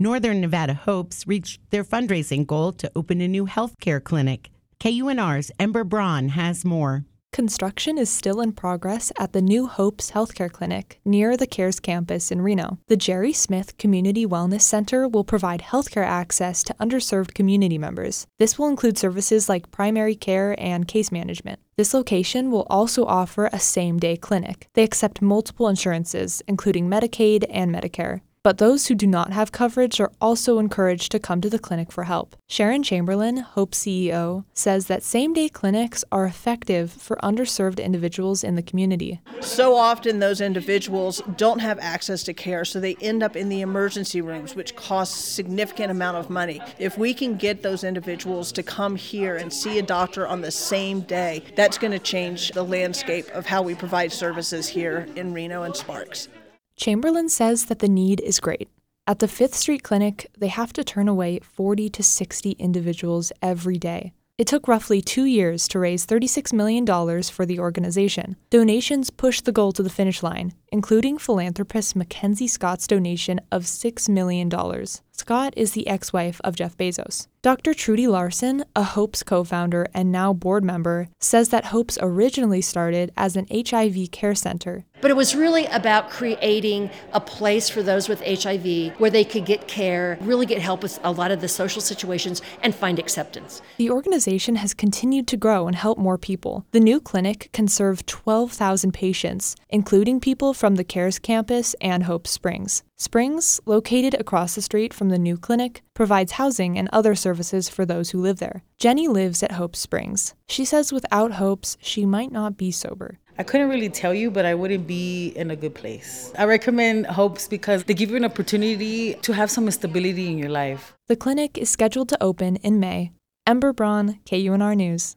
Northern Nevada Hopes reached their fundraising goal to open a new healthcare clinic. KUNR's Ember Braun has more. Construction is still in progress at the new Hopes Healthcare Clinic near the CARES campus in Reno. The Jerry Smith Community Wellness Center will provide healthcare access to underserved community members. This will include services like primary care and case management. This location will also offer a same day clinic. They accept multiple insurances, including Medicaid and Medicare but those who do not have coverage are also encouraged to come to the clinic for help. Sharon Chamberlain, Hope CEO, says that same day clinics are effective for underserved individuals in the community. So often, those individuals don't have access to care, so they end up in the emergency rooms, which costs significant amount of money. If we can get those individuals to come here and see a doctor on the same day, that's going to change the landscape of how we provide services here in Reno and Sparks. Chamberlain says that the need is great. At the Fifth Street Clinic, they have to turn away 40 to 60 individuals every day. It took roughly two years to raise $36 million for the organization. Donations pushed the goal to the finish line, including philanthropist Mackenzie Scott's donation of $6 million. Scott is the ex wife of Jeff Bezos. Dr. Trudy Larson, a Hopes co founder and now board member, says that Hopes originally started as an HIV care center. But it was really about creating a place for those with HIV where they could get care, really get help with a lot of the social situations, and find acceptance. The organization has continued to grow and help more people. The new clinic can serve 12,000 patients, including people from the CARES campus and Hope Springs. Springs, located across the street from the new clinic, provides housing and other services for those who live there. Jenny lives at Hope Springs. She says without hopes, she might not be sober. I couldn't really tell you, but I wouldn't be in a good place. I recommend Hopes because they give you an opportunity to have some stability in your life. The clinic is scheduled to open in May. Ember Braun, KUNR News.